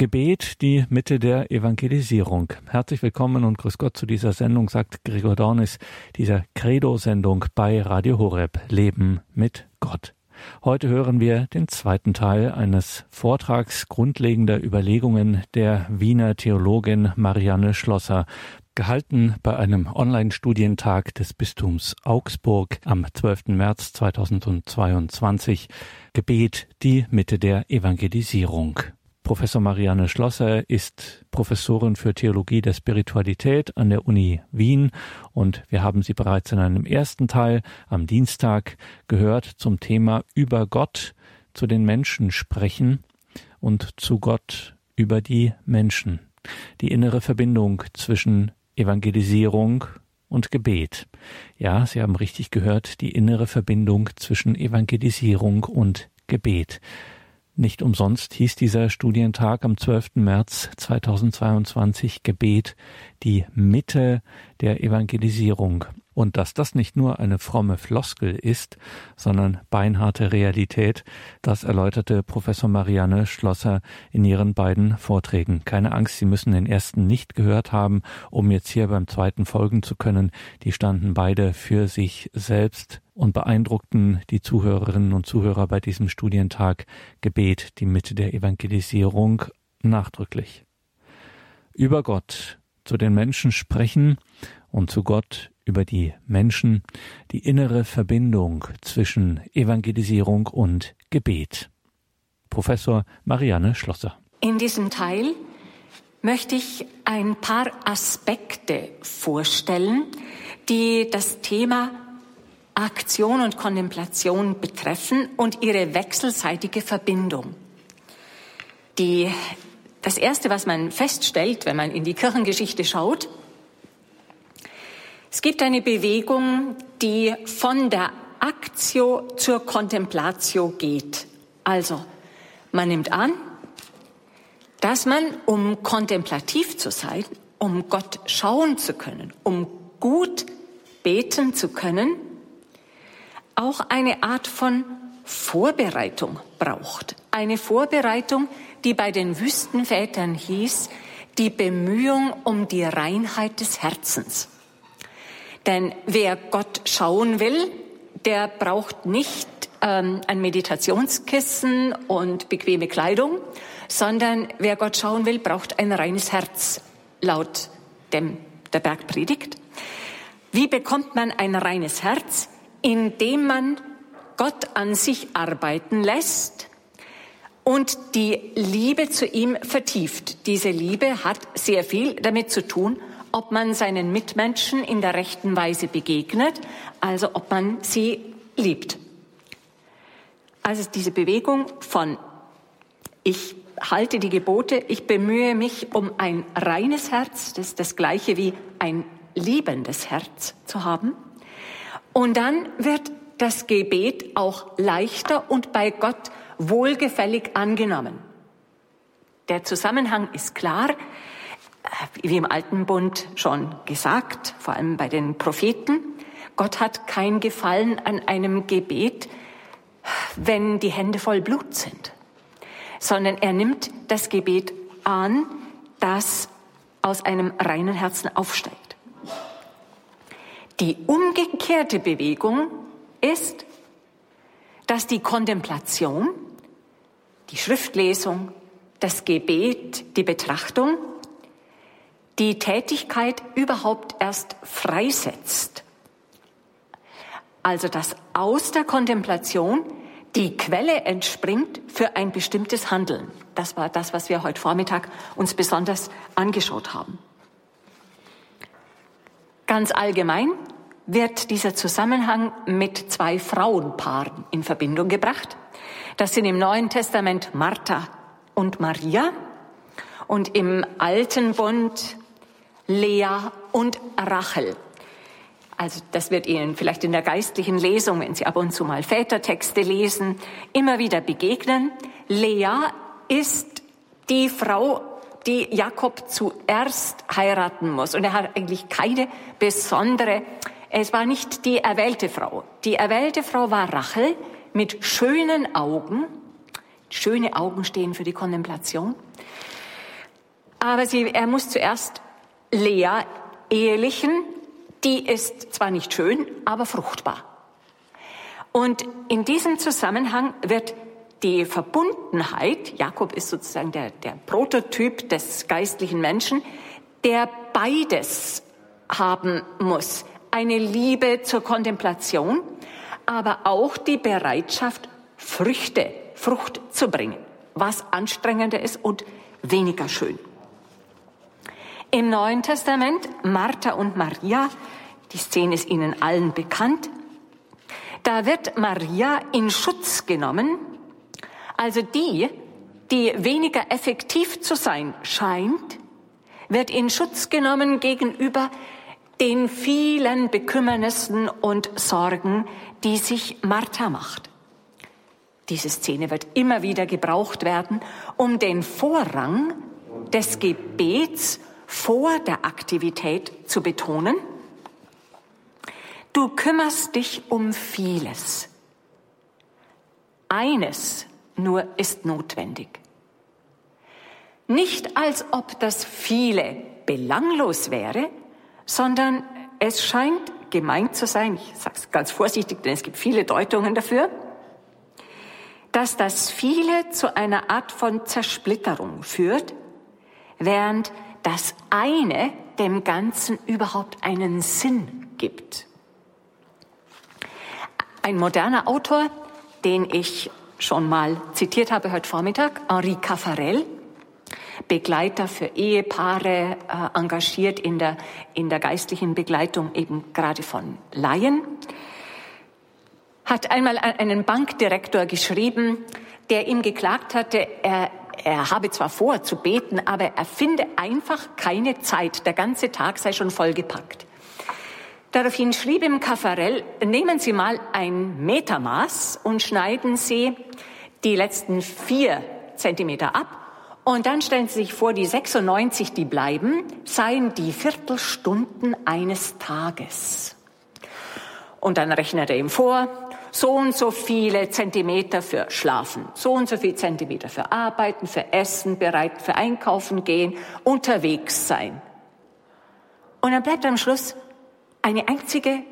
Gebet, die Mitte der Evangelisierung. Herzlich willkommen und grüß Gott zu dieser Sendung, sagt Gregor Dornis, dieser Credo-Sendung bei Radio Horeb, Leben mit Gott. Heute hören wir den zweiten Teil eines Vortrags grundlegender Überlegungen der Wiener Theologin Marianne Schlosser, gehalten bei einem Online-Studientag des Bistums Augsburg am 12. März 2022. Gebet, die Mitte der Evangelisierung. Professor Marianne Schlosser ist Professorin für Theologie der Spiritualität an der Uni Wien und wir haben sie bereits in einem ersten Teil am Dienstag gehört zum Thema über Gott zu den Menschen sprechen und zu Gott über die Menschen. Die innere Verbindung zwischen Evangelisierung und Gebet. Ja, Sie haben richtig gehört, die innere Verbindung zwischen Evangelisierung und Gebet. Nicht umsonst hieß dieser Studientag am 12. März 2022 Gebet die Mitte der Evangelisierung. Und dass das nicht nur eine fromme Floskel ist, sondern beinharte Realität, das erläuterte Professor Marianne Schlosser in ihren beiden Vorträgen. Keine Angst, Sie müssen den ersten nicht gehört haben, um jetzt hier beim zweiten folgen zu können. Die standen beide für sich selbst und beeindruckten die Zuhörerinnen und Zuhörer bei diesem Studientag Gebet, die Mitte der Evangelisierung, nachdrücklich. Über Gott zu den Menschen sprechen und zu Gott über die Menschen, die innere Verbindung zwischen Evangelisierung und Gebet. Professor Marianne Schlosser. In diesem Teil möchte ich ein paar Aspekte vorstellen, die das Thema Aktion und Kontemplation betreffen und ihre wechselseitige Verbindung. Die, das Erste, was man feststellt, wenn man in die Kirchengeschichte schaut, es gibt eine Bewegung, die von der Aktio zur Contemplatio geht. Also, man nimmt an, dass man, um kontemplativ zu sein, um Gott schauen zu können, um gut beten zu können, auch eine Art von Vorbereitung braucht. Eine Vorbereitung, die bei den Wüstenvätern hieß, die Bemühung um die Reinheit des Herzens. Denn wer Gott schauen will, der braucht nicht ähm, ein Meditationskissen und bequeme Kleidung, sondern wer Gott schauen will, braucht ein reines Herz, laut dem, der Bergpredigt. Wie bekommt man ein reines Herz? indem man Gott an sich arbeiten lässt und die Liebe zu ihm vertieft. Diese Liebe hat sehr viel damit zu tun, ob man seinen Mitmenschen in der rechten Weise begegnet, also ob man sie liebt. Also diese Bewegung von ich halte die Gebote, ich bemühe mich um ein reines Herz, das ist das gleiche wie ein liebendes Herz zu haben. Und dann wird das Gebet auch leichter und bei Gott wohlgefällig angenommen. Der Zusammenhang ist klar, wie im Alten Bund schon gesagt, vor allem bei den Propheten. Gott hat kein Gefallen an einem Gebet, wenn die Hände voll Blut sind, sondern er nimmt das Gebet an, das aus einem reinen Herzen aufsteigt. Die umgekehrte Bewegung ist, dass die Kontemplation, die Schriftlesung, das Gebet, die Betrachtung, die Tätigkeit überhaupt erst freisetzt. Also dass aus der Kontemplation die Quelle entspringt für ein bestimmtes Handeln. Das war das, was wir heute Vormittag uns besonders angeschaut haben. Ganz allgemein wird dieser Zusammenhang mit zwei Frauenpaaren in Verbindung gebracht. Das sind im Neuen Testament Martha und Maria und im Alten Bund Lea und Rachel. Also das wird Ihnen vielleicht in der geistlichen Lesung, wenn Sie ab und zu mal Vätertexte lesen, immer wieder begegnen. Lea ist die Frau, die Jakob zuerst heiraten muss. Und er hat eigentlich keine besondere, es war nicht die erwählte Frau. Die erwählte Frau war Rachel mit schönen Augen. Schöne Augen stehen für die Kontemplation. Aber sie, er muss zuerst Lea ehelichen. Die ist zwar nicht schön, aber fruchtbar. Und in diesem Zusammenhang wird die Verbundenheit, Jakob ist sozusagen der, der Prototyp des geistlichen Menschen, der beides haben muss. Eine Liebe zur Kontemplation, aber auch die Bereitschaft, Früchte, Frucht zu bringen, was anstrengender ist und weniger schön. Im Neuen Testament, Martha und Maria, die Szene ist Ihnen allen bekannt, da wird Maria in Schutz genommen, also die, die weniger effektiv zu sein scheint, wird in Schutz genommen gegenüber den vielen Bekümmernissen und Sorgen, die sich Martha macht. Diese Szene wird immer wieder gebraucht werden, um den Vorrang des Gebets vor der Aktivität zu betonen. Du kümmerst dich um vieles. Eines nur ist notwendig. Nicht als ob das viele belanglos wäre, sondern es scheint gemeint zu sein, ich sage es ganz vorsichtig, denn es gibt viele Deutungen dafür, dass das viele zu einer Art von Zersplitterung führt, während das eine dem Ganzen überhaupt einen Sinn gibt. Ein moderner Autor, den ich schon mal zitiert habe heute Vormittag, Henri Caffarel, Begleiter für Ehepaare, äh, engagiert in der, in der geistlichen Begleitung eben gerade von Laien, hat einmal einen Bankdirektor geschrieben, der ihm geklagt hatte, er, er habe zwar vor zu beten, aber er finde einfach keine Zeit. Der ganze Tag sei schon vollgepackt. Daraufhin schrieb ihm Caffarel, nehmen Sie mal ein Metermaß und schneiden Sie die letzten vier Zentimeter ab und dann stellen Sie sich vor, die 96, die bleiben, seien die Viertelstunden eines Tages. Und dann rechnet er ihm vor, so und so viele Zentimeter für Schlafen, so und so viele Zentimeter für Arbeiten, für Essen, bereit für Einkaufen gehen, unterwegs sein. Und dann bleibt am Schluss eine einzige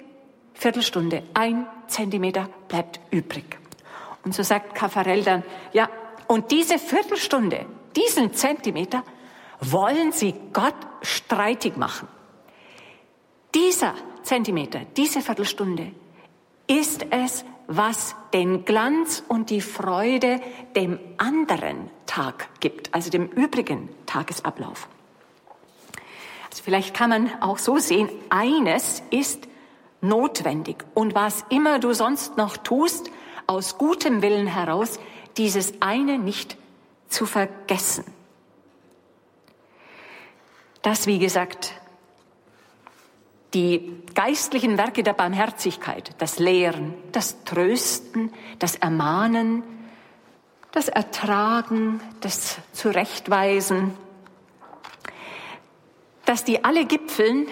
Viertelstunde, ein Zentimeter bleibt übrig. Und so sagt Caffarel dann, ja, und diese Viertelstunde, diesen Zentimeter, wollen Sie Gott streitig machen. Dieser Zentimeter, diese Viertelstunde ist es, was den Glanz und die Freude dem anderen Tag gibt, also dem übrigen Tagesablauf. Also vielleicht kann man auch so sehen, eines ist notwendig und was immer du sonst noch tust, aus gutem Willen heraus, dieses eine nicht zu vergessen. Das, wie gesagt, die geistlichen Werke der Barmherzigkeit, das Lehren, das Trösten, das Ermahnen, das Ertragen, das Zurechtweisen, dass die alle gipfeln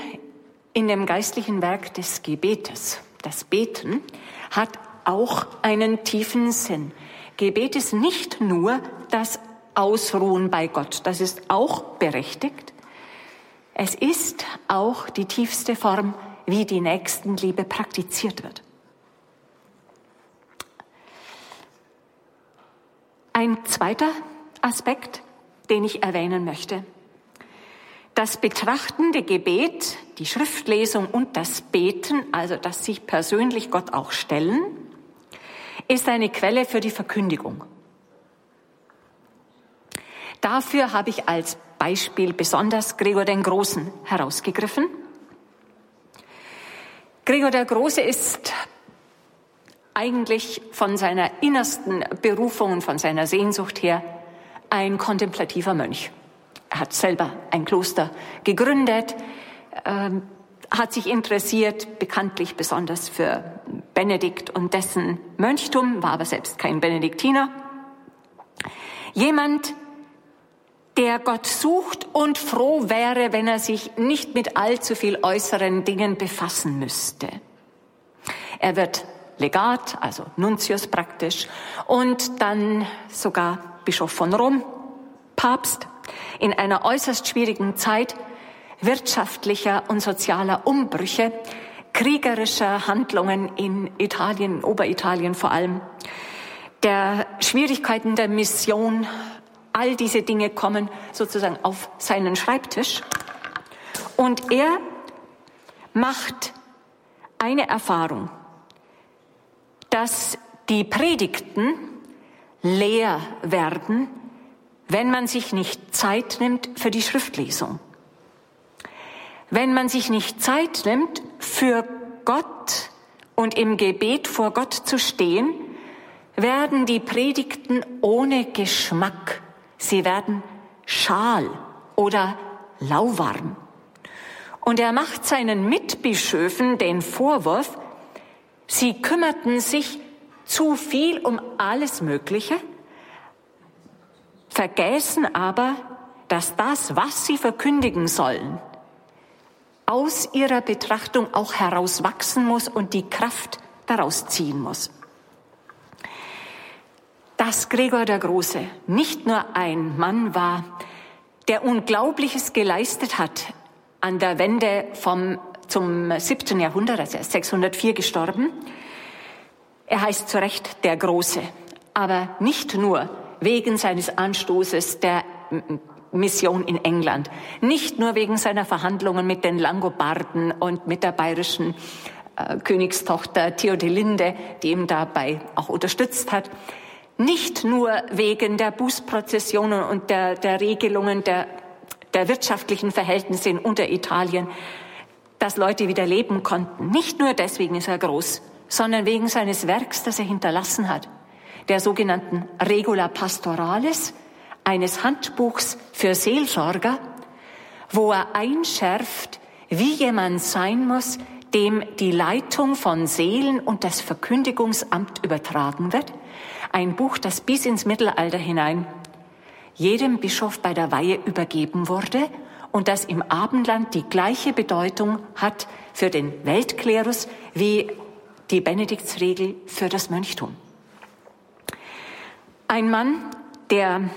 in dem geistlichen Werk des Gebetes. Das Beten hat auch einen tiefen Sinn. Gebet ist nicht nur das Ausruhen bei Gott, das ist auch berechtigt, es ist auch die tiefste Form, wie die Nächstenliebe praktiziert wird. Ein zweiter Aspekt, den ich erwähnen möchte. Das betrachtende Gebet, die Schriftlesung und das Beten, also das sich persönlich Gott auch stellen, ist eine Quelle für die Verkündigung. Dafür habe ich als Beispiel besonders Gregor den Großen herausgegriffen. Gregor der Große ist eigentlich von seiner innersten Berufung und von seiner Sehnsucht her ein kontemplativer Mönch. Er hat selber ein Kloster gegründet, ähm, hat sich interessiert, bekanntlich besonders für Benedikt und dessen Mönchtum, war aber selbst kein Benediktiner. Jemand, der Gott sucht und froh wäre, wenn er sich nicht mit allzu viel äußeren Dingen befassen müsste. Er wird Legat, also Nuntius praktisch, und dann sogar Bischof von Rom, Papst, in einer äußerst schwierigen Zeit wirtschaftlicher und sozialer Umbrüche, kriegerischer Handlungen in Italien, Oberitalien vor allem, der Schwierigkeiten der Mission, all diese Dinge kommen sozusagen auf seinen Schreibtisch. Und er macht eine Erfahrung, dass die Predigten leer werden, wenn man sich nicht Zeit nimmt für die Schriftlesung. Wenn man sich nicht Zeit nimmt, für Gott und im Gebet vor Gott zu stehen, werden die Predigten ohne Geschmack. Sie werden schal oder lauwarm. Und er macht seinen Mitbischöfen den Vorwurf, sie kümmerten sich zu viel um alles Mögliche, vergessen aber, dass das, was sie verkündigen sollen, aus ihrer Betrachtung auch herauswachsen muss und die Kraft daraus ziehen muss. Dass Gregor der Große nicht nur ein Mann war, der Unglaubliches geleistet hat an der Wende vom, zum 17. Jahrhundert, also er ist 604 gestorben. Er heißt zu Recht der Große, aber nicht nur wegen seines Anstoßes der Mission in England, nicht nur wegen seiner Verhandlungen mit den Langobarden und mit der bayerischen äh, Königstochter Theodelinde, die ihm dabei auch unterstützt hat, nicht nur wegen der Bußprozessionen und der, der Regelungen der, der wirtschaftlichen Verhältnisse in Unteritalien, dass Leute wieder leben konnten. Nicht nur deswegen ist er groß, sondern wegen seines Werks, das er hinterlassen hat, der sogenannten Regula Pastoralis, eines Handbuchs für Seelsorger, wo er einschärft, wie jemand sein muss, dem die Leitung von Seelen und das Verkündigungsamt übertragen wird. Ein Buch, das bis ins Mittelalter hinein jedem Bischof bei der Weihe übergeben wurde und das im Abendland die gleiche Bedeutung hat für den Weltklerus wie die Benediktsregel für das Mönchtum. Ein Mann, der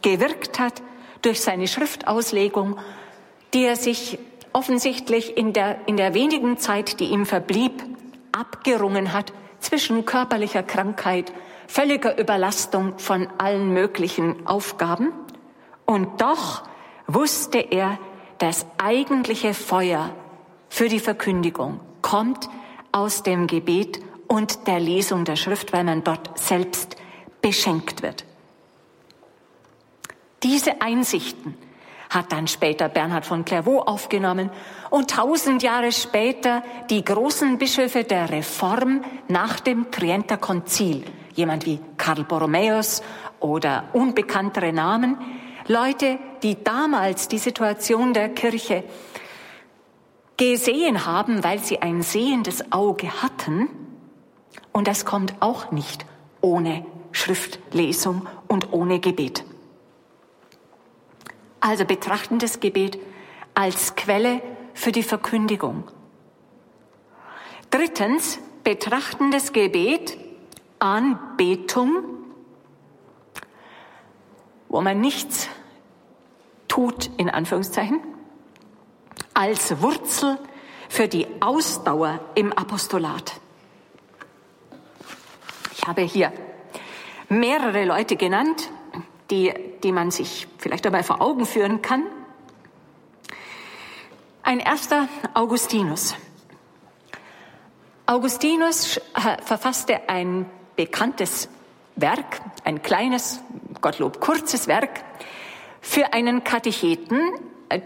gewirkt hat durch seine Schriftauslegung, die er sich offensichtlich in der, in der wenigen Zeit, die ihm verblieb, abgerungen hat zwischen körperlicher Krankheit, völliger Überlastung von allen möglichen Aufgaben. Und doch wusste er, das eigentliche Feuer für die Verkündigung kommt aus dem Gebet und der Lesung der Schrift, weil man dort selbst beschenkt wird. Diese Einsichten hat dann später Bernhard von Clairvaux aufgenommen und tausend Jahre später die großen Bischöfe der Reform nach dem Trienter Konzil, jemand wie Karl Borromäus oder unbekanntere Namen, Leute, die damals die Situation der Kirche gesehen haben, weil sie ein sehendes Auge hatten. Und das kommt auch nicht ohne Schriftlesung und ohne Gebet. Also betrachten das Gebet als Quelle für die Verkündigung. Drittens, betrachten das Gebet Anbetung, wo man nichts tut, in Anführungszeichen, als Wurzel für die Ausdauer im Apostolat. Ich habe hier mehrere Leute genannt, die, die man sich vielleicht dabei vor Augen führen kann. Ein erster Augustinus. Augustinus verfasste ein bekanntes Werk, ein kleines, Gottlob kurzes Werk, für einen Katecheten,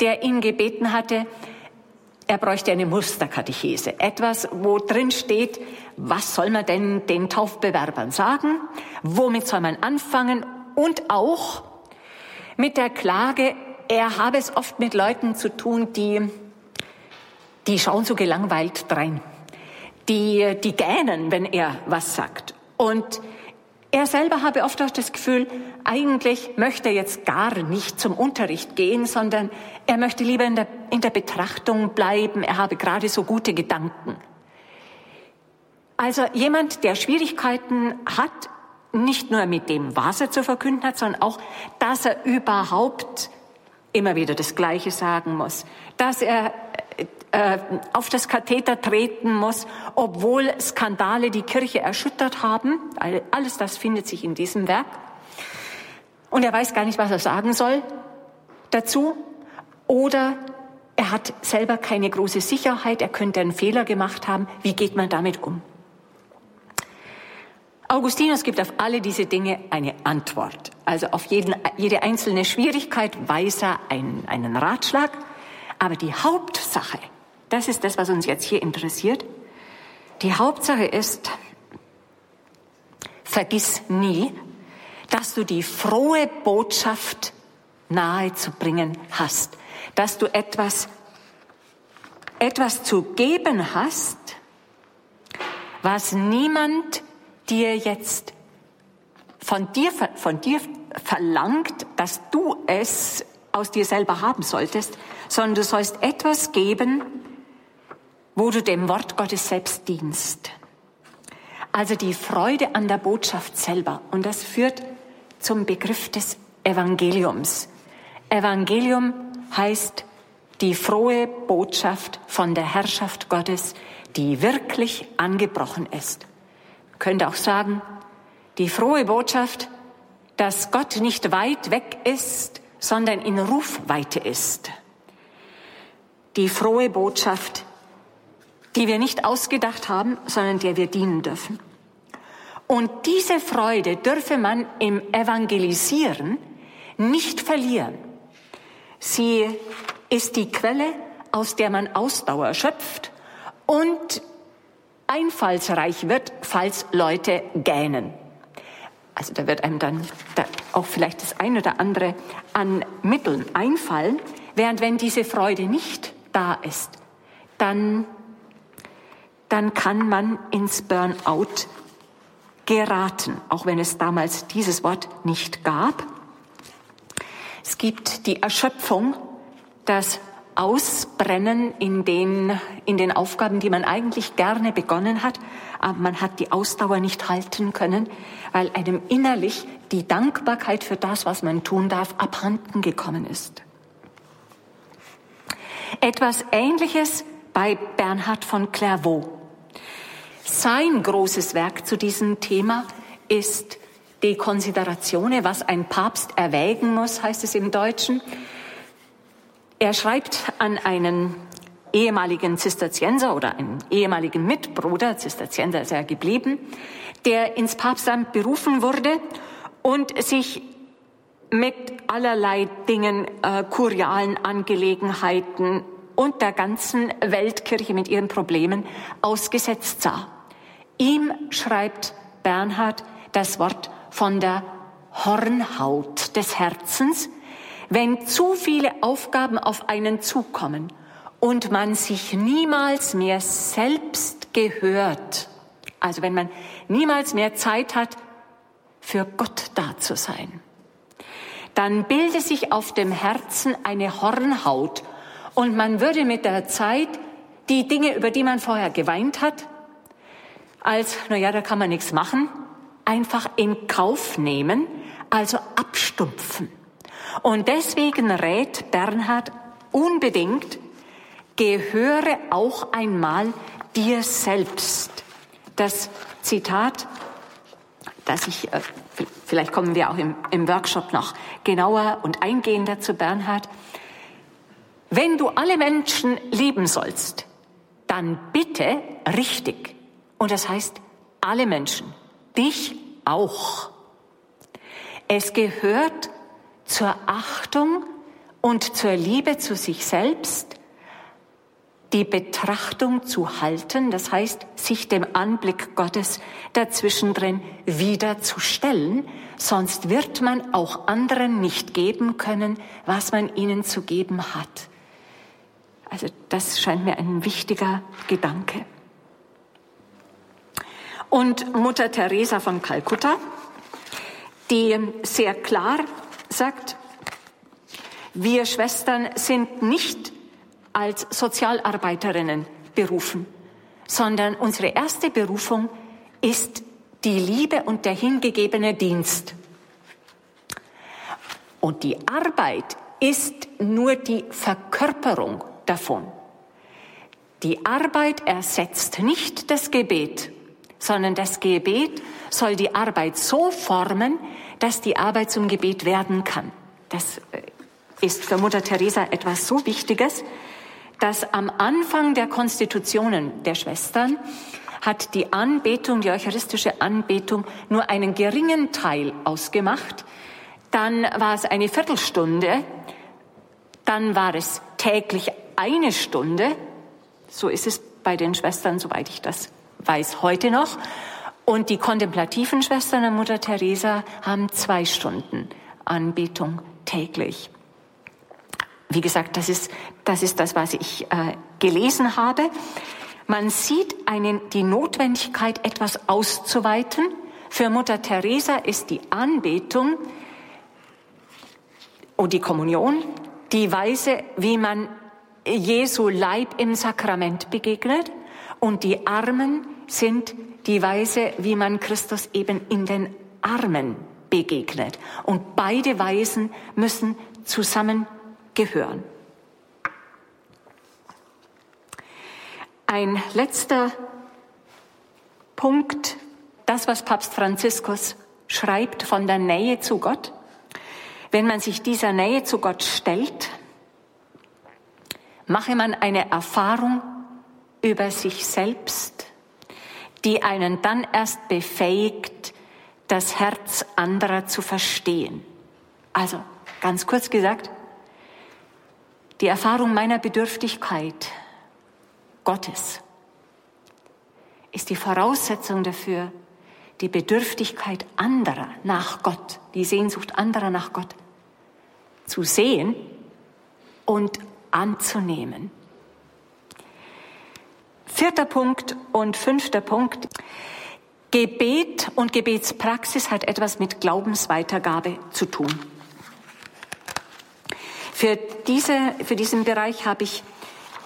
der ihn gebeten hatte, er bräuchte eine Musterkatechese. Etwas, wo drin steht, was soll man denn den Taufbewerbern sagen? Womit soll man anfangen? Und auch mit der Klage, er habe es oft mit Leuten zu tun, die, die schauen so gelangweilt drein. Die, die gähnen, wenn er was sagt. Und er selber habe oft auch das Gefühl, eigentlich möchte er jetzt gar nicht zum Unterricht gehen, sondern er möchte lieber in der, in der Betrachtung bleiben. Er habe gerade so gute Gedanken. Also jemand, der Schwierigkeiten hat, nicht nur mit dem, was er zu verkünden hat, sondern auch, dass er überhaupt immer wieder das Gleiche sagen muss, dass er äh, auf das Katheter treten muss, obwohl Skandale die Kirche erschüttert haben. Alles das findet sich in diesem Werk. Und er weiß gar nicht, was er sagen soll dazu. Oder er hat selber keine große Sicherheit, er könnte einen Fehler gemacht haben. Wie geht man damit um? Augustinus gibt auf alle diese Dinge eine Antwort. Also auf jeden, jede einzelne Schwierigkeit weiß er einen, einen Ratschlag. Aber die Hauptsache, das ist das, was uns jetzt hier interessiert. Die Hauptsache ist, vergiss nie, dass du die frohe Botschaft nahe zu bringen hast, dass du etwas, etwas zu geben hast, was niemand dir jetzt von dir, von dir verlangt, dass du es aus dir selber haben solltest, sondern du sollst etwas geben, wo du dem Wort Gottes selbst dienst. Also die Freude an der Botschaft selber. Und das führt zum Begriff des Evangeliums. Evangelium heißt die frohe Botschaft von der Herrschaft Gottes, die wirklich angebrochen ist. Könnte auch sagen, die frohe Botschaft, dass Gott nicht weit weg ist, sondern in Rufweite ist. Die frohe Botschaft, die wir nicht ausgedacht haben, sondern der wir dienen dürfen. Und diese Freude dürfe man im Evangelisieren nicht verlieren. Sie ist die Quelle, aus der man Ausdauer schöpft und einfallsreich wird, falls Leute gähnen. Also da wird einem dann da auch vielleicht das eine oder andere an Mitteln einfallen, während wenn diese Freude nicht da ist, dann, dann kann man ins Burnout geraten, auch wenn es damals dieses Wort nicht gab. Es gibt die Erschöpfung, das Ausbrennen in den, in den Aufgaben, die man eigentlich gerne begonnen hat, aber man hat die Ausdauer nicht halten können, weil einem innerlich die Dankbarkeit für das, was man tun darf, abhanden gekommen ist. Etwas Ähnliches bei Bernhard von Clairvaux. Sein großes Werk zu diesem Thema ist De Consideratione, was ein Papst erwägen muss, heißt es im Deutschen. Er schreibt an einen ehemaligen Zisterzienser oder einen ehemaligen Mitbruder, Zisterzienser ist er geblieben, der ins Papstamt berufen wurde und sich mit allerlei Dingen, äh, kurialen Angelegenheiten und der ganzen Weltkirche mit ihren Problemen ausgesetzt sah. Ihm schreibt Bernhard das Wort von der Hornhaut des Herzens, wenn zu viele Aufgaben auf einen zukommen und man sich niemals mehr selbst gehört, also wenn man niemals mehr Zeit hat, für Gott da zu sein, dann bildet sich auf dem Herzen eine Hornhaut und man würde mit der Zeit die Dinge, über die man vorher geweint hat, als, na ja, da kann man nichts machen, einfach in Kauf nehmen, also abstumpfen. Und deswegen rät Bernhard unbedingt, gehöre auch einmal dir selbst. Das Zitat, das ich, äh, vielleicht kommen wir auch im, im Workshop noch genauer und eingehender zu Bernhard. Wenn du alle Menschen lieben sollst, dann bitte richtig. Und das heißt alle Menschen, dich auch. Es gehört zur Achtung und zur Liebe zu sich selbst, die Betrachtung zu halten, das heißt, sich dem Anblick Gottes dazwischendrin wieder zu stellen, sonst wird man auch anderen nicht geben können, was man ihnen zu geben hat. Also das scheint mir ein wichtiger Gedanke. Und Mutter Teresa von Kalkutta, die sehr klar sagt, wir Schwestern sind nicht als Sozialarbeiterinnen berufen, sondern unsere erste Berufung ist die Liebe und der hingegebene Dienst. Und die Arbeit ist nur die Verkörperung davon. Die Arbeit ersetzt nicht das Gebet, sondern das Gebet soll die Arbeit so formen, dass die Arbeit zum Gebet werden kann. Das äh, ist für Mutter Teresa etwas so Wichtiges, dass am Anfang der Konstitutionen der Schwestern hat die Anbetung, die eucharistische Anbetung, nur einen geringen Teil ausgemacht. Dann war es eine Viertelstunde, dann war es täglich eine Stunde. So ist es bei den Schwestern, soweit ich das weiß, heute noch. Und die kontemplativen Schwestern der Mutter Teresa haben zwei Stunden Anbetung täglich. Wie gesagt, das ist das, ist das was ich äh, gelesen habe. Man sieht einen, die Notwendigkeit, etwas auszuweiten. Für Mutter Teresa ist die Anbetung und die Kommunion die Weise, wie man Jesu Leib im Sakrament begegnet und die Armen sind die Weise, wie man Christus eben in den Armen begegnet. Und beide Weisen müssen zusammengehören. Ein letzter Punkt, das, was Papst Franziskus schreibt von der Nähe zu Gott. Wenn man sich dieser Nähe zu Gott stellt, mache man eine Erfahrung über sich selbst, die einen dann erst befähigt, das Herz anderer zu verstehen. Also, ganz kurz gesagt, die Erfahrung meiner Bedürftigkeit Gottes ist die Voraussetzung dafür, die Bedürftigkeit anderer nach Gott, die Sehnsucht anderer nach Gott zu sehen und anzunehmen. Vierter Punkt und fünfter Punkt. Gebet und Gebetspraxis hat etwas mit Glaubensweitergabe zu tun. Für, diese, für diesen Bereich habe ich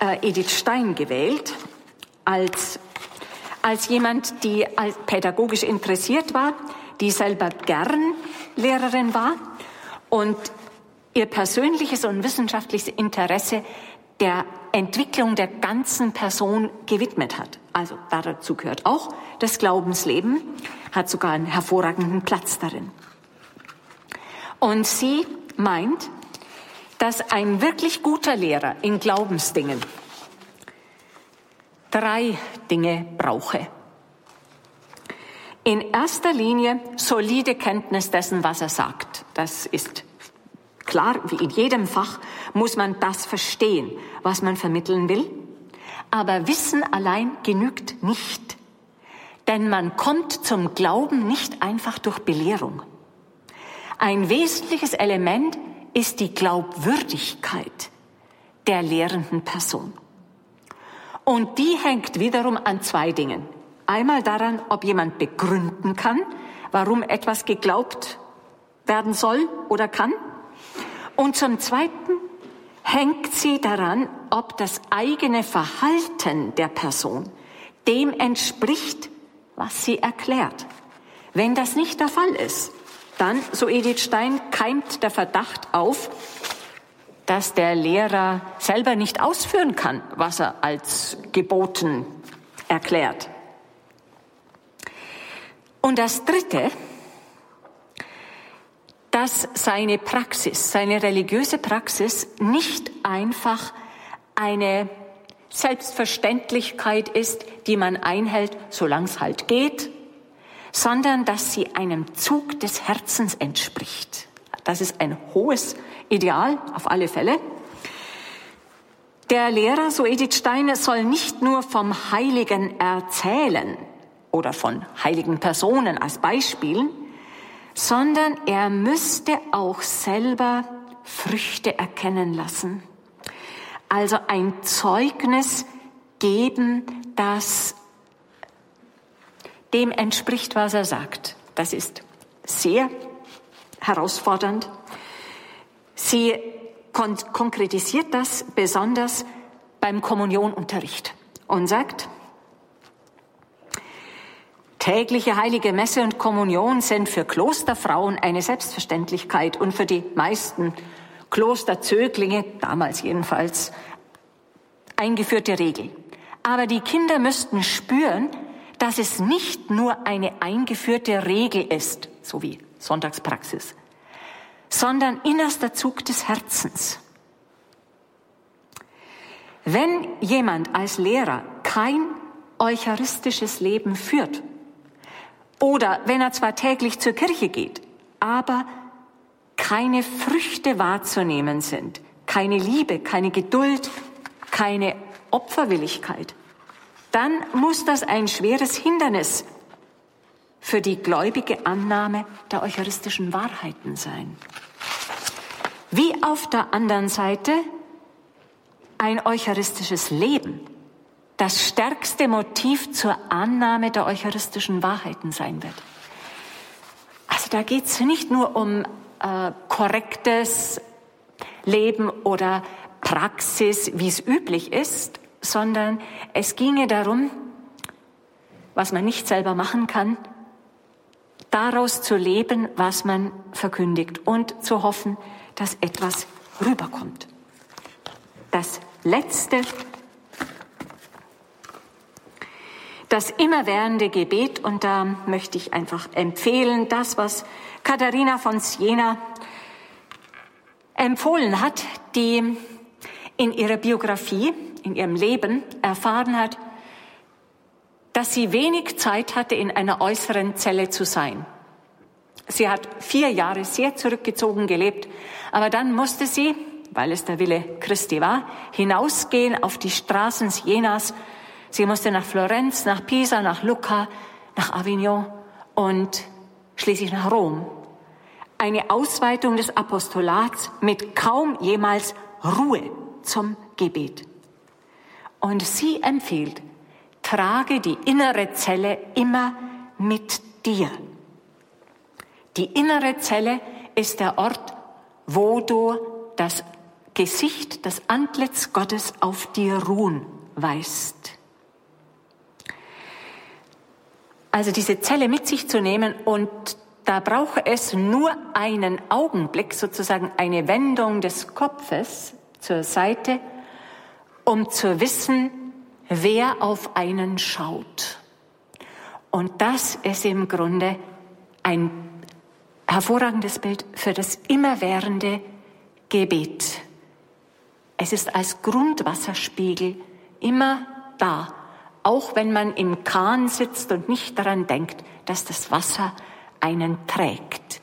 äh, Edith Stein gewählt als als jemand, die als pädagogisch interessiert war, die selber gern Lehrerin war und ihr persönliches und wissenschaftliches Interesse der Entwicklung der ganzen Person gewidmet hat. Also dazu gehört auch das Glaubensleben, hat sogar einen hervorragenden Platz darin. Und sie meint, dass ein wirklich guter Lehrer in Glaubensdingen drei Dinge brauche. In erster Linie solide Kenntnis dessen, was er sagt. Das ist klar, wie in jedem Fach muss man das verstehen, was man vermitteln will. Aber Wissen allein genügt nicht. Denn man kommt zum Glauben nicht einfach durch Belehrung. Ein wesentliches Element ist die Glaubwürdigkeit der lehrenden Person. Und die hängt wiederum an zwei Dingen. Einmal daran, ob jemand begründen kann, warum etwas geglaubt werden soll oder kann. Und zum Zweiten hängt sie daran, ob das eigene Verhalten der Person dem entspricht, was sie erklärt. Wenn das nicht der Fall ist, dann, so Edith Stein, keimt der Verdacht auf, dass der Lehrer selber nicht ausführen kann, was er als geboten erklärt. Und das Dritte, dass seine Praxis, seine religiöse Praxis nicht einfach eine Selbstverständlichkeit ist, die man einhält, solange es halt geht, sondern dass sie einem Zug des Herzens entspricht. Das ist ein hohes Ideal, auf alle Fälle. Der Lehrer, so Edith Steiner, soll nicht nur vom Heiligen erzählen oder von heiligen Personen als Beispielen, sondern er müsste auch selber Früchte erkennen lassen. Also ein Zeugnis geben, das dem entspricht, was er sagt. Das ist sehr herausfordernd. Sie kon konkretisiert das besonders beim Kommunionunterricht und sagt, tägliche heilige Messe und Kommunion sind für Klosterfrauen eine Selbstverständlichkeit und für die meisten Klosterzöglinge, damals jedenfalls, eingeführte Regel. Aber die Kinder müssten spüren, dass es nicht nur eine eingeführte Regel ist, so wie Sonntagspraxis, sondern innerster Zug des Herzens. Wenn jemand als Lehrer kein eucharistisches Leben führt, oder wenn er zwar täglich zur Kirche geht, aber keine Früchte wahrzunehmen sind, keine Liebe, keine Geduld, keine Opferwilligkeit, dann muss das ein schweres Hindernis für die gläubige Annahme der eucharistischen Wahrheiten sein. Wie auf der anderen Seite ein eucharistisches Leben das stärkste Motiv zur Annahme der eucharistischen Wahrheiten sein wird. Also da geht es nicht nur um äh, korrektes Leben oder Praxis, wie es üblich ist, sondern es ginge darum, was man nicht selber machen kann, daraus zu leben, was man verkündigt und zu hoffen, dass etwas rüberkommt. Das letzte, das immerwährende Gebet, und da möchte ich einfach empfehlen, das, was Katharina von Siena empfohlen hat, die in ihrer Biografie, in ihrem Leben erfahren hat, dass sie wenig Zeit hatte, in einer äußeren Zelle zu sein. Sie hat vier Jahre sehr zurückgezogen gelebt, aber dann musste sie, weil es der Wille Christi war, hinausgehen auf die Straßen Jenas. Sie musste nach Florenz, nach Pisa, nach Lucca, nach Avignon und schließlich nach Rom. Eine Ausweitung des Apostolats mit kaum jemals Ruhe zum Gebet. Und sie empfiehlt, trage die innere Zelle immer mit dir. Die innere Zelle ist der Ort, wo du das Gesicht, das Antlitz Gottes auf dir ruhen weißt. Also diese Zelle mit sich zu nehmen und da brauche es nur einen Augenblick, sozusagen eine Wendung des Kopfes zur Seite, um zu wissen, wer auf einen schaut. Und das ist im Grunde ein hervorragendes Bild für das immerwährende Gebet. Es ist als Grundwasserspiegel immer da, auch wenn man im Kahn sitzt und nicht daran denkt, dass das Wasser einen trägt.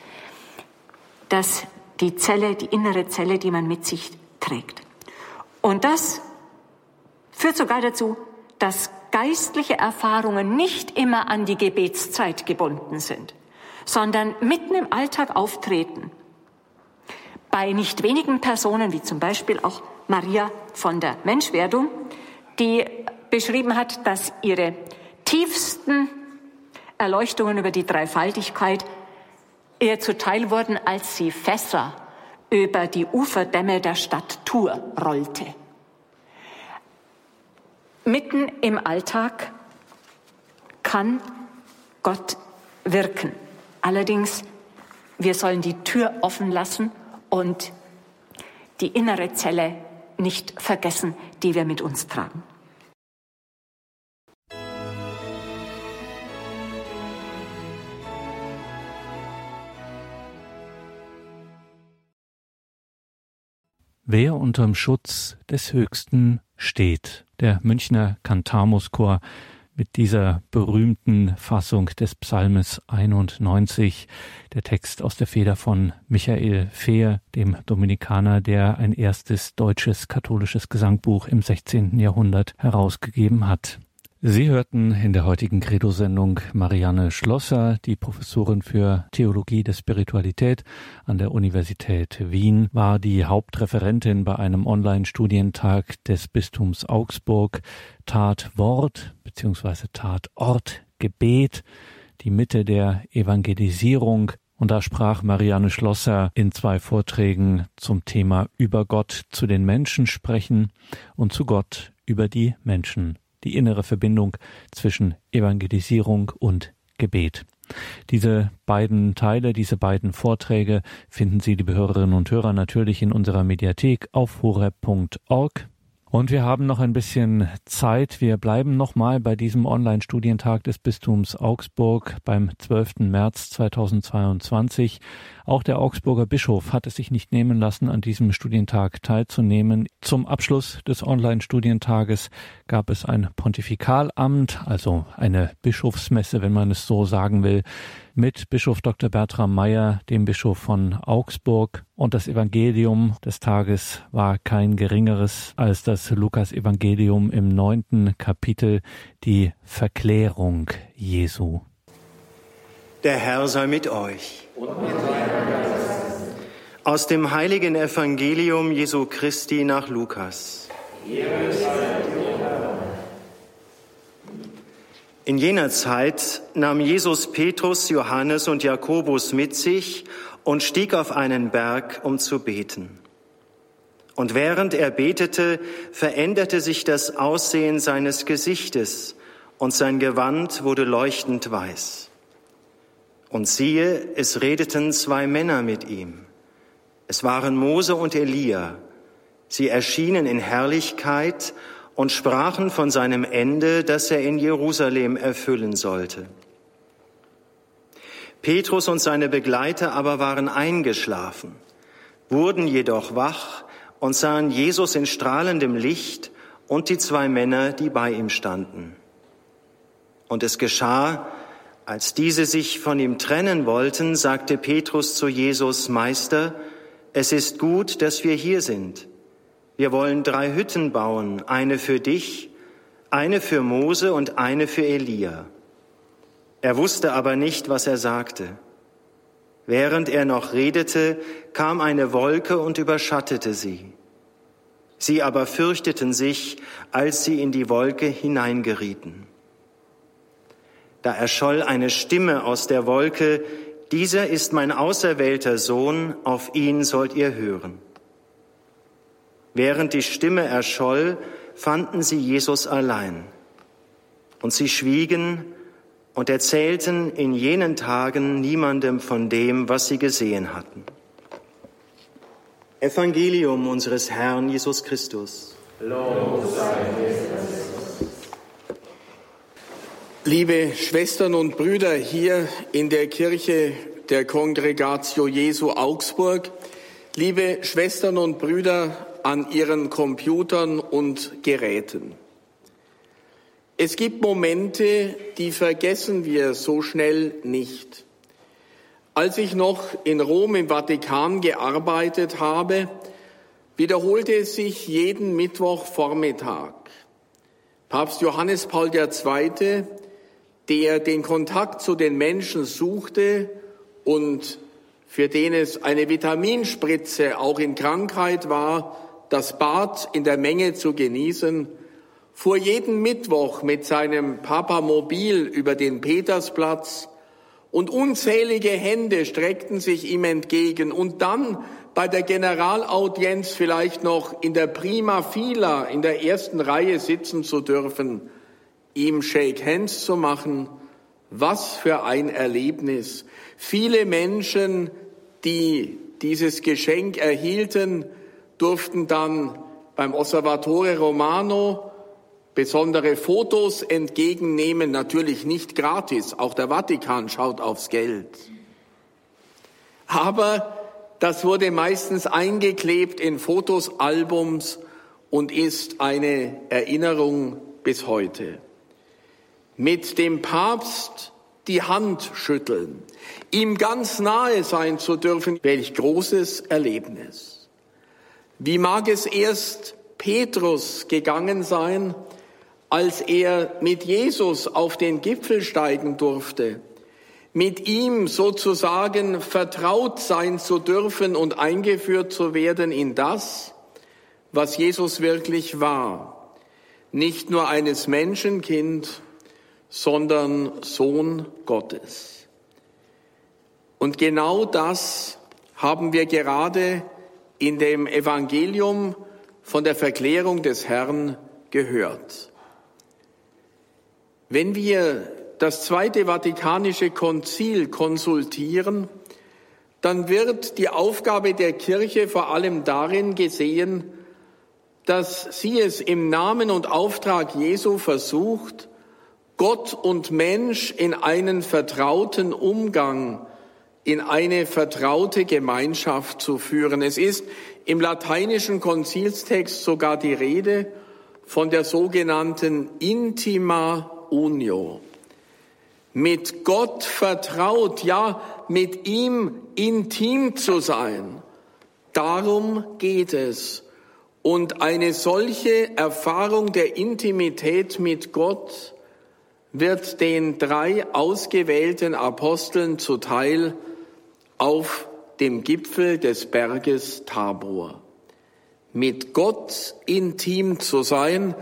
Dass die Zelle, die innere Zelle, die man mit sich trägt. Und das führt sogar dazu, dass geistliche Erfahrungen nicht immer an die Gebetszeit gebunden sind, sondern mitten im Alltag auftreten. Bei nicht wenigen Personen, wie zum Beispiel auch Maria von der Menschwerdung, die beschrieben hat, dass ihre tiefsten Erleuchtungen über die Dreifaltigkeit ihr zuteil wurden, als sie Fässer über die Uferdämme der Stadt Tours rollte. Mitten im Alltag kann Gott wirken. Allerdings, wir sollen die Tür offen lassen und die innere Zelle nicht vergessen, die wir mit uns tragen. Wer unterm Schutz des Höchsten steht. Der Münchner Kantamuschor mit dieser berühmten Fassung des Psalmes 91, der Text aus der Feder von Michael Fehr, dem Dominikaner, der ein erstes deutsches katholisches Gesangbuch im 16. Jahrhundert herausgegeben hat. Sie hörten in der heutigen Credo-Sendung Marianne Schlosser, die Professorin für Theologie der Spiritualität an der Universität Wien, war die Hauptreferentin bei einem Online-Studientag des Bistums Augsburg, tat Wort bzw. tat Ort Gebet, die Mitte der Evangelisierung und da sprach Marianne Schlosser in zwei Vorträgen zum Thema über Gott zu den Menschen sprechen und zu Gott über die Menschen die innere Verbindung zwischen Evangelisierung und Gebet. Diese beiden Teile, diese beiden Vorträge finden Sie, liebe Hörerinnen und Hörer, natürlich in unserer Mediathek auf horeb.org. Und wir haben noch ein bisschen Zeit. Wir bleiben nochmal bei diesem Online-Studientag des Bistums Augsburg beim 12. März 2022. Auch der Augsburger Bischof hat es sich nicht nehmen lassen, an diesem Studientag teilzunehmen. Zum Abschluss des Online-Studientages gab es ein Pontifikalamt, also eine Bischofsmesse, wenn man es so sagen will, mit Bischof Dr. Bertram Meyer, dem Bischof von Augsburg. Und das Evangelium des Tages war kein geringeres als das Lukas-Evangelium im neunten Kapitel, die Verklärung Jesu. Der Herr sei mit euch. Aus dem heiligen Evangelium Jesu Christi nach Lukas. In jener Zeit nahm Jesus Petrus, Johannes und Jakobus mit sich und stieg auf einen Berg, um zu beten. Und während er betete, veränderte sich das Aussehen seines Gesichtes und sein Gewand wurde leuchtend weiß. Und siehe, es redeten zwei Männer mit ihm. Es waren Mose und Elia. Sie erschienen in Herrlichkeit und sprachen von seinem Ende, das er in Jerusalem erfüllen sollte. Petrus und seine Begleiter aber waren eingeschlafen, wurden jedoch wach und sahen Jesus in strahlendem Licht und die zwei Männer, die bei ihm standen. Und es geschah, als diese sich von ihm trennen wollten, sagte Petrus zu Jesus, Meister, es ist gut, dass wir hier sind. Wir wollen drei Hütten bauen, eine für dich, eine für Mose und eine für Elia. Er wusste aber nicht, was er sagte. Während er noch redete, kam eine Wolke und überschattete sie. Sie aber fürchteten sich, als sie in die Wolke hineingerieten. Da erscholl eine Stimme aus der Wolke, dieser ist mein auserwählter Sohn, auf ihn sollt ihr hören. Während die Stimme erscholl, fanden sie Jesus allein. Und sie schwiegen und erzählten in jenen Tagen niemandem von dem, was sie gesehen hatten. Evangelium unseres Herrn Jesus Christus. Liebe Schwestern und Brüder hier in der Kirche der Kongregatio Jesu Augsburg, liebe Schwestern und Brüder an ihren Computern und Geräten. Es gibt Momente, die vergessen wir so schnell nicht. Als ich noch in Rom im Vatikan gearbeitet habe, wiederholte es sich jeden Mittwochvormittag. Papst Johannes Paul II der den Kontakt zu den Menschen suchte und für den es eine Vitaminspritze auch in Krankheit war, das Bad in der Menge zu genießen, fuhr jeden Mittwoch mit seinem Papamobil über den Petersplatz und unzählige Hände streckten sich ihm entgegen und dann bei der Generalaudienz vielleicht noch in der Prima Fila in der ersten Reihe sitzen zu dürfen, ihm Shake Hands zu machen. Was für ein Erlebnis. Viele Menschen, die dieses Geschenk erhielten, durften dann beim Osservatore Romano besondere Fotos entgegennehmen, natürlich nicht gratis, auch der Vatikan schaut aufs Geld. Aber das wurde meistens eingeklebt in Fotosalbums und ist eine Erinnerung bis heute mit dem Papst die Hand schütteln, ihm ganz nahe sein zu dürfen, welch großes Erlebnis. Wie mag es erst Petrus gegangen sein, als er mit Jesus auf den Gipfel steigen durfte, mit ihm sozusagen vertraut sein zu dürfen und eingeführt zu werden in das, was Jesus wirklich war, nicht nur eines Menschenkind, sondern Sohn Gottes. Und genau das haben wir gerade in dem Evangelium von der Verklärung des Herrn gehört. Wenn wir das Zweite Vatikanische Konzil konsultieren, dann wird die Aufgabe der Kirche vor allem darin gesehen, dass sie es im Namen und Auftrag Jesu versucht, Gott und Mensch in einen vertrauten Umgang, in eine vertraute Gemeinschaft zu führen. Es ist im lateinischen Konzilstext sogar die Rede von der sogenannten Intima Unio. Mit Gott vertraut, ja, mit ihm intim zu sein. Darum geht es. Und eine solche Erfahrung der Intimität mit Gott wird den drei ausgewählten Aposteln zuteil auf dem Gipfel des Berges Tabor. Mit Gott intim zu sein,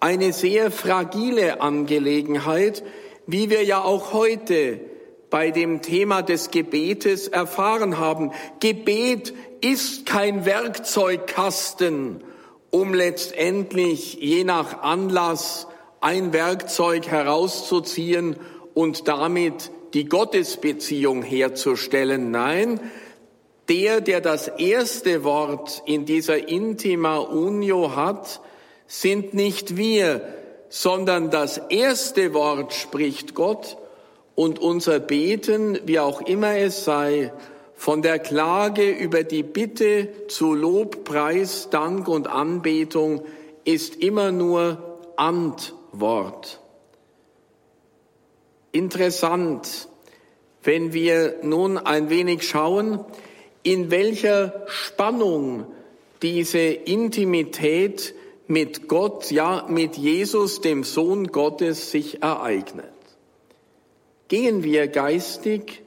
eine sehr fragile Angelegenheit, wie wir ja auch heute bei dem Thema des Gebetes erfahren haben. Gebet ist kein Werkzeugkasten, um letztendlich je nach Anlass ein Werkzeug herauszuziehen und damit die Gottesbeziehung herzustellen. Nein, der, der das erste Wort in dieser Intima Unio hat, sind nicht wir, sondern das erste Wort spricht Gott und unser Beten, wie auch immer es sei, von der Klage über die Bitte zu Lob, Preis, Dank und Anbetung ist immer nur Antwort. Interessant, wenn wir nun ein wenig schauen, in welcher Spannung diese Intimität mit Gott, ja mit Jesus, dem Sohn Gottes, sich ereignet. Gehen wir geistig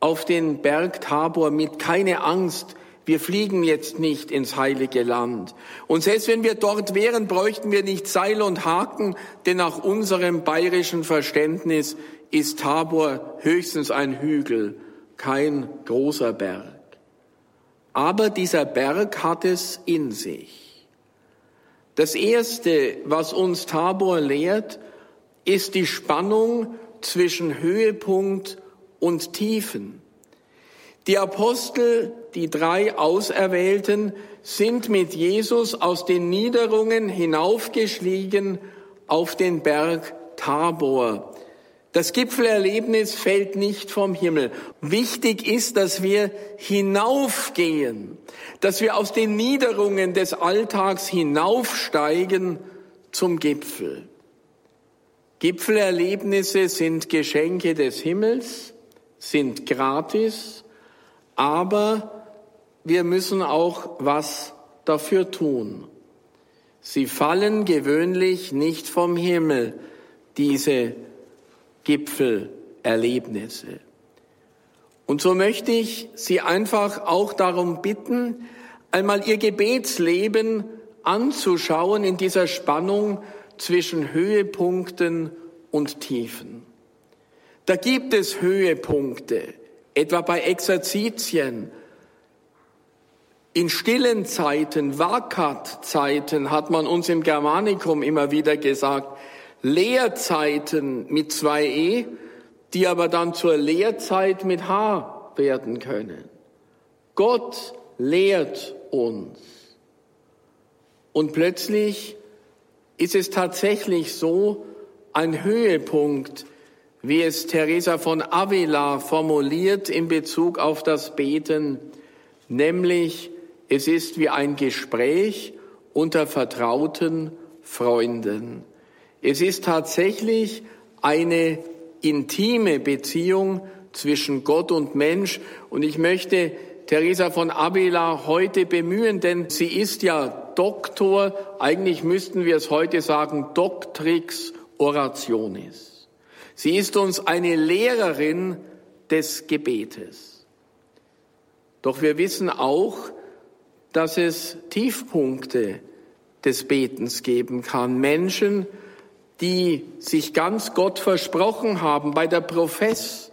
auf den Berg Tabor mit keine Angst, wir fliegen jetzt nicht ins heilige Land. Und selbst wenn wir dort wären, bräuchten wir nicht Seil und Haken, denn nach unserem bayerischen Verständnis ist Tabor höchstens ein Hügel, kein großer Berg. Aber dieser Berg hat es in sich. Das Erste, was uns Tabor lehrt, ist die Spannung zwischen Höhepunkt und Tiefen. Die Apostel, die drei Auserwählten, sind mit Jesus aus den Niederungen hinaufgestiegen auf den Berg Tabor. Das Gipfelerlebnis fällt nicht vom Himmel. Wichtig ist, dass wir hinaufgehen, dass wir aus den Niederungen des Alltags hinaufsteigen zum Gipfel. Gipfelerlebnisse sind Geschenke des Himmels, sind gratis, aber wir müssen auch was dafür tun. Sie fallen gewöhnlich nicht vom Himmel, diese Gipfelerlebnisse. Und so möchte ich Sie einfach auch darum bitten, einmal Ihr Gebetsleben anzuschauen in dieser Spannung zwischen Höhepunkten und Tiefen. Da gibt es Höhepunkte, etwa bei Exerzitien. In stillen Zeiten, Vakat-Zeiten hat man uns im Germanikum immer wieder gesagt, Lehrzeiten mit zwei E, die aber dann zur Lehrzeit mit H werden können. Gott lehrt uns. Und plötzlich ist es tatsächlich so ein Höhepunkt, wie es Teresa von Avila formuliert in Bezug auf das Beten, nämlich es ist wie ein Gespräch unter vertrauten Freunden. Es ist tatsächlich eine intime Beziehung zwischen Gott und Mensch. Und ich möchte Teresa von Avila heute bemühen, denn sie ist ja Doktor, eigentlich müssten wir es heute sagen, Doctrix Orationis. Sie ist uns eine Lehrerin des Gebetes. Doch wir wissen auch, dass es Tiefpunkte des Betens geben kann. Menschen, die sich ganz Gott versprochen haben, bei der Profess,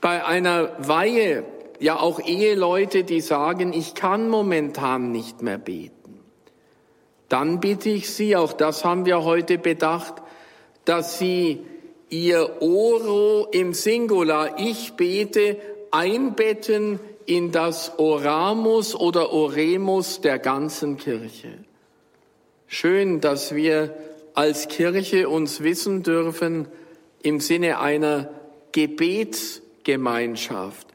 bei einer Weihe, ja auch Eheleute, die sagen, ich kann momentan nicht mehr beten. Dann bitte ich Sie, auch das haben wir heute bedacht, dass Sie ihr Oro im Singular, ich bete, einbetten in das Oramus oder Oremus der ganzen Kirche. Schön, dass wir als Kirche uns wissen dürfen im Sinne einer Gebetsgemeinschaft.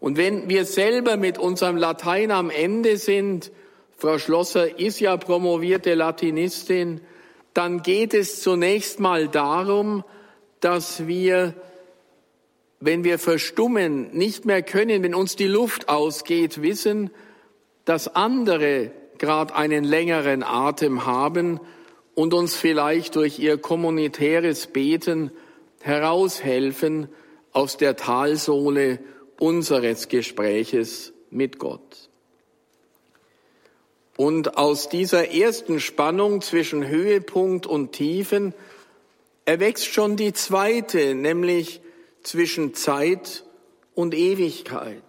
Und wenn wir selber mit unserem Latein am Ende sind, Frau Schlosser ist ja promovierte Latinistin, dann geht es zunächst mal darum, dass wir, wenn wir verstummen, nicht mehr können, wenn uns die Luft ausgeht, wissen, dass andere gerade einen längeren Atem haben und uns vielleicht durch ihr kommunitäres Beten heraushelfen aus der Talsohle unseres Gespräches mit Gott. Und aus dieser ersten Spannung zwischen Höhepunkt und Tiefen erwächst schon die zweite, nämlich zwischen Zeit und Ewigkeit.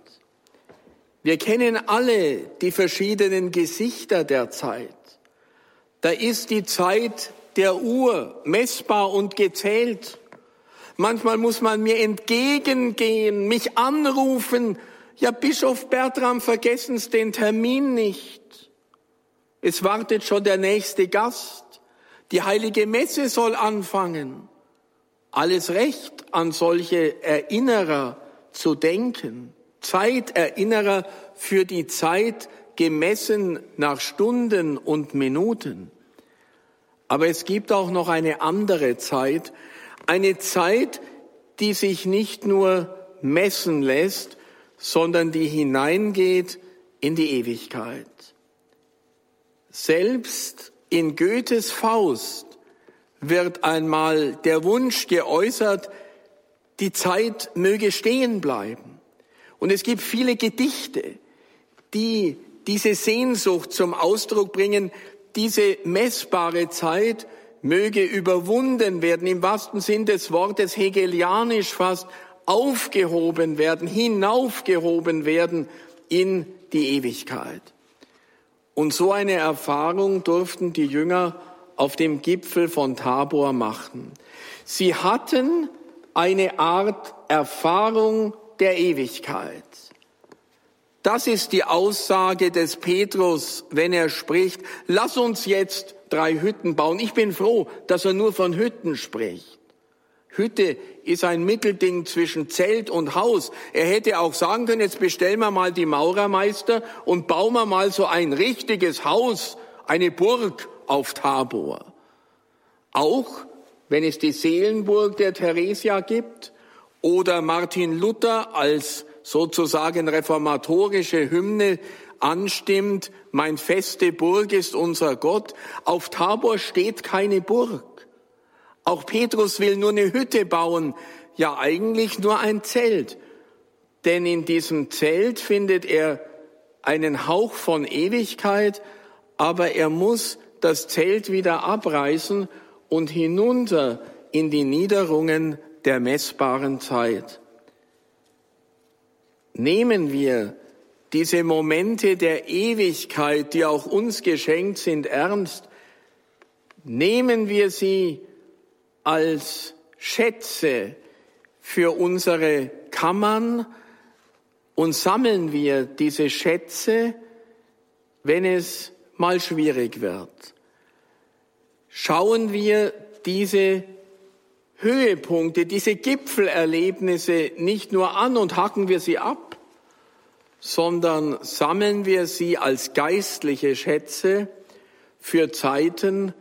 Wir kennen alle die verschiedenen Gesichter der Zeit. Da ist die Zeit der Uhr messbar und gezählt. Manchmal muss man mir entgegengehen, mich anrufen. Ja, Bischof Bertram, vergessen Sie den Termin nicht. Es wartet schon der nächste Gast. Die heilige Messe soll anfangen. Alles Recht, an solche Erinnerer zu denken. Zeiterinnerer für die Zeit gemessen nach Stunden und Minuten. Aber es gibt auch noch eine andere Zeit, eine Zeit, die sich nicht nur messen lässt, sondern die hineingeht in die Ewigkeit. Selbst in Goethes Faust wird einmal der Wunsch geäußert, die Zeit möge stehen bleiben. Und es gibt viele Gedichte, die diese Sehnsucht zum Ausdruck bringen, diese messbare Zeit möge überwunden werden, im wahrsten Sinn des Wortes hegelianisch fast aufgehoben werden, hinaufgehoben werden in die Ewigkeit. Und so eine Erfahrung durften die Jünger auf dem Gipfel von Tabor machen. Sie hatten eine Art Erfahrung der Ewigkeit. Das ist die Aussage des Petrus, wenn er spricht, lass uns jetzt drei Hütten bauen. Ich bin froh, dass er nur von Hütten spricht. Hütte ist ein Mittelding zwischen Zelt und Haus. Er hätte auch sagen können, jetzt bestellen wir mal die Maurermeister und bauen wir mal so ein richtiges Haus, eine Burg auf Tabor. Auch wenn es die Seelenburg der Theresia gibt oder Martin Luther als sozusagen reformatorische Hymne anstimmt, mein feste Burg ist unser Gott. Auf Tabor steht keine Burg. Auch Petrus will nur eine Hütte bauen, ja eigentlich nur ein Zelt. Denn in diesem Zelt findet er einen Hauch von Ewigkeit, aber er muss das Zelt wieder abreißen und hinunter in die Niederungen der messbaren Zeit. Nehmen wir diese Momente der Ewigkeit, die auch uns geschenkt sind, ernst. Nehmen wir sie als Schätze für unsere Kammern und sammeln wir diese Schätze, wenn es mal schwierig wird. Schauen wir diese Höhepunkte, diese Gipfelerlebnisse nicht nur an und hacken wir sie ab, sondern sammeln wir sie als geistliche Schätze für Zeiten,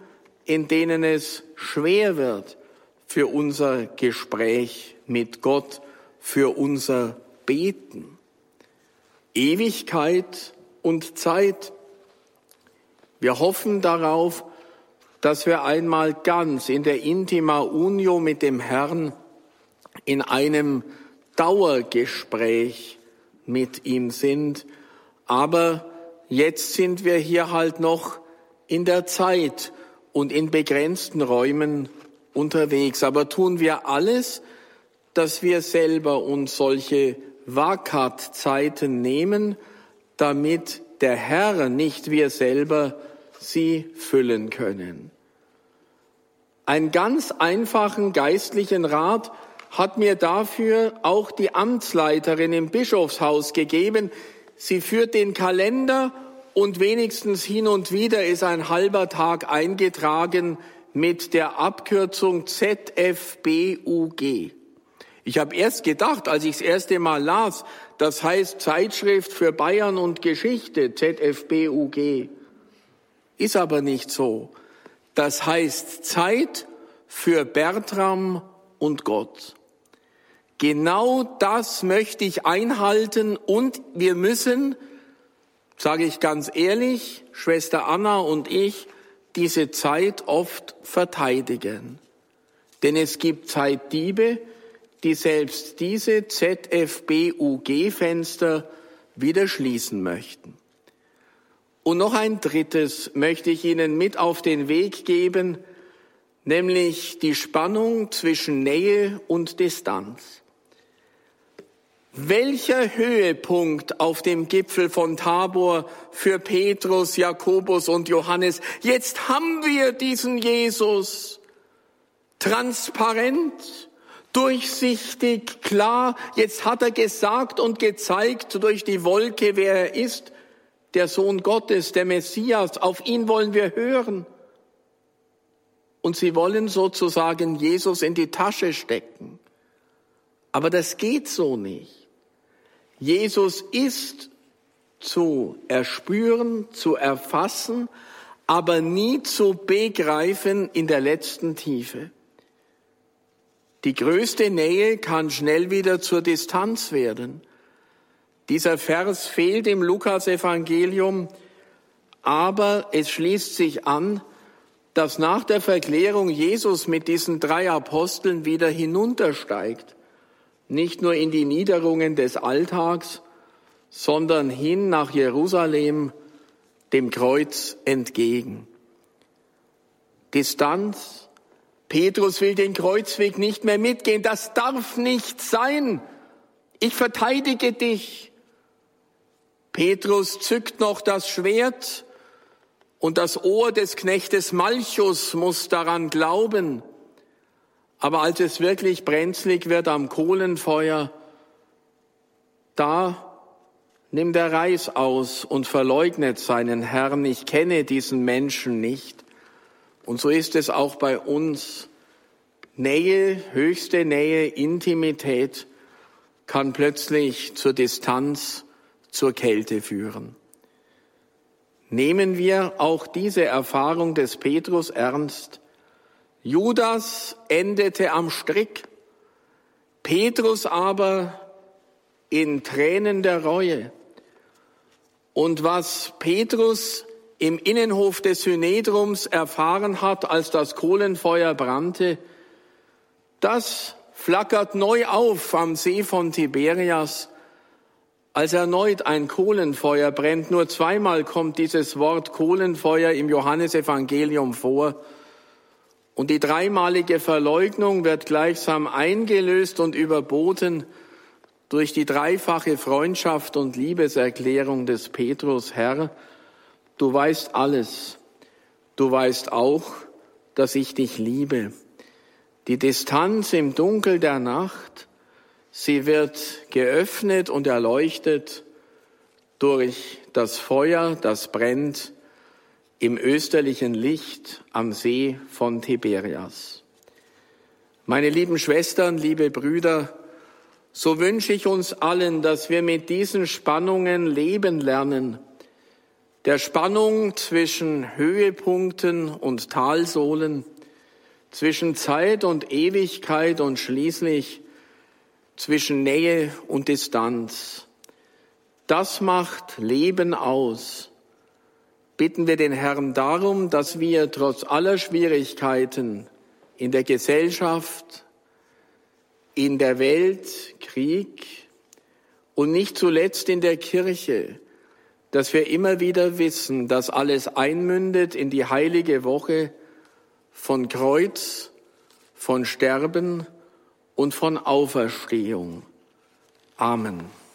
in denen es schwer wird für unser Gespräch mit Gott, für unser Beten. Ewigkeit und Zeit. Wir hoffen darauf, dass wir einmal ganz in der Intima Unio mit dem Herrn in einem Dauergespräch mit ihm sind. Aber jetzt sind wir hier halt noch in der Zeit und in begrenzten Räumen unterwegs. Aber tun wir alles, dass wir selber uns solche Wakat-Zeiten nehmen, damit der Herr, nicht wir selber, sie füllen können. Einen ganz einfachen geistlichen Rat hat mir dafür auch die Amtsleiterin im Bischofshaus gegeben. Sie führt den Kalender und wenigstens hin und wieder ist ein halber Tag eingetragen mit der Abkürzung ZFBUG. Ich habe erst gedacht, als ich das erste Mal las, das heißt Zeitschrift für Bayern und Geschichte, ZFBUG. Ist aber nicht so. Das heißt Zeit für Bertram und Gott. Genau das möchte ich einhalten und wir müssen, sage ich ganz ehrlich, Schwester Anna und ich, diese Zeit oft verteidigen. Denn es gibt Zeitdiebe, die selbst diese ZFBUG-Fenster wieder schließen möchten. Und noch ein drittes möchte ich Ihnen mit auf den Weg geben, nämlich die Spannung zwischen Nähe und Distanz. Welcher Höhepunkt auf dem Gipfel von Tabor für Petrus, Jakobus und Johannes? Jetzt haben wir diesen Jesus. Transparent, durchsichtig, klar. Jetzt hat er gesagt und gezeigt durch die Wolke, wer er ist. Der Sohn Gottes, der Messias. Auf ihn wollen wir hören. Und sie wollen sozusagen Jesus in die Tasche stecken. Aber das geht so nicht. Jesus ist zu erspüren, zu erfassen, aber nie zu begreifen in der letzten Tiefe. Die größte Nähe kann schnell wieder zur Distanz werden. Dieser Vers fehlt im Lukas-Evangelium, aber es schließt sich an, dass nach der Verklärung Jesus mit diesen drei Aposteln wieder hinuntersteigt. Nicht nur in die Niederungen des Alltags, sondern hin nach Jerusalem, dem Kreuz entgegen. Distanz, Petrus will den Kreuzweg nicht mehr mitgehen. Das darf nicht sein. Ich verteidige dich. Petrus zückt noch das Schwert und das Ohr des Knechtes Malchus muss daran glauben. Aber als es wirklich brenzlig wird am Kohlenfeuer, da nimmt er Reis aus und verleugnet seinen Herrn. Ich kenne diesen Menschen nicht. Und so ist es auch bei uns. Nähe, höchste Nähe, Intimität kann plötzlich zur Distanz, zur Kälte führen. Nehmen wir auch diese Erfahrung des Petrus ernst. Judas endete am Strick, Petrus aber in Tränen der Reue. Und was Petrus im Innenhof des Synedrums erfahren hat, als das Kohlenfeuer brannte, das flackert neu auf am See von Tiberias, als erneut ein Kohlenfeuer brennt. Nur zweimal kommt dieses Wort Kohlenfeuer im Johannesevangelium vor. Und die dreimalige Verleugnung wird gleichsam eingelöst und überboten durch die dreifache Freundschaft und Liebeserklärung des Petrus, Herr, Du weißt alles. Du weißt auch, dass ich dich liebe. Die Distanz im Dunkel der Nacht, sie wird geöffnet und erleuchtet durch das Feuer, das brennt im österlichen Licht am See von Tiberias. Meine lieben Schwestern, liebe Brüder, so wünsche ich uns allen, dass wir mit diesen Spannungen leben lernen, der Spannung zwischen Höhepunkten und Talsohlen, zwischen Zeit und Ewigkeit und schließlich zwischen Nähe und Distanz. Das macht Leben aus. Bitten wir den Herrn darum, dass wir trotz aller Schwierigkeiten in der Gesellschaft, in der Welt, Krieg und nicht zuletzt in der Kirche dass wir immer wieder wissen, dass alles einmündet in die heilige Woche von Kreuz, von Sterben und von Auferstehung. Amen.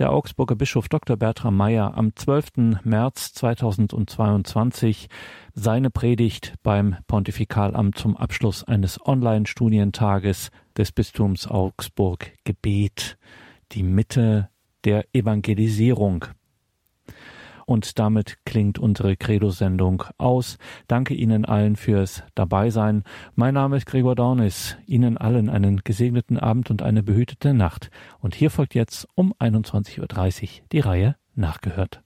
Der Augsburger Bischof Dr. Bertram Meyer am 12. März 2022 seine Predigt beim Pontifikalamt zum Abschluss eines Online-Studientages des Bistums Augsburg Gebet. Die Mitte der Evangelisierung. Und damit klingt unsere Credo-Sendung aus. Danke Ihnen allen fürs Dabeisein. Mein Name ist Gregor Dornis. Ihnen allen einen gesegneten Abend und eine behütete Nacht. Und hier folgt jetzt um 21.30 Uhr die Reihe Nachgehört.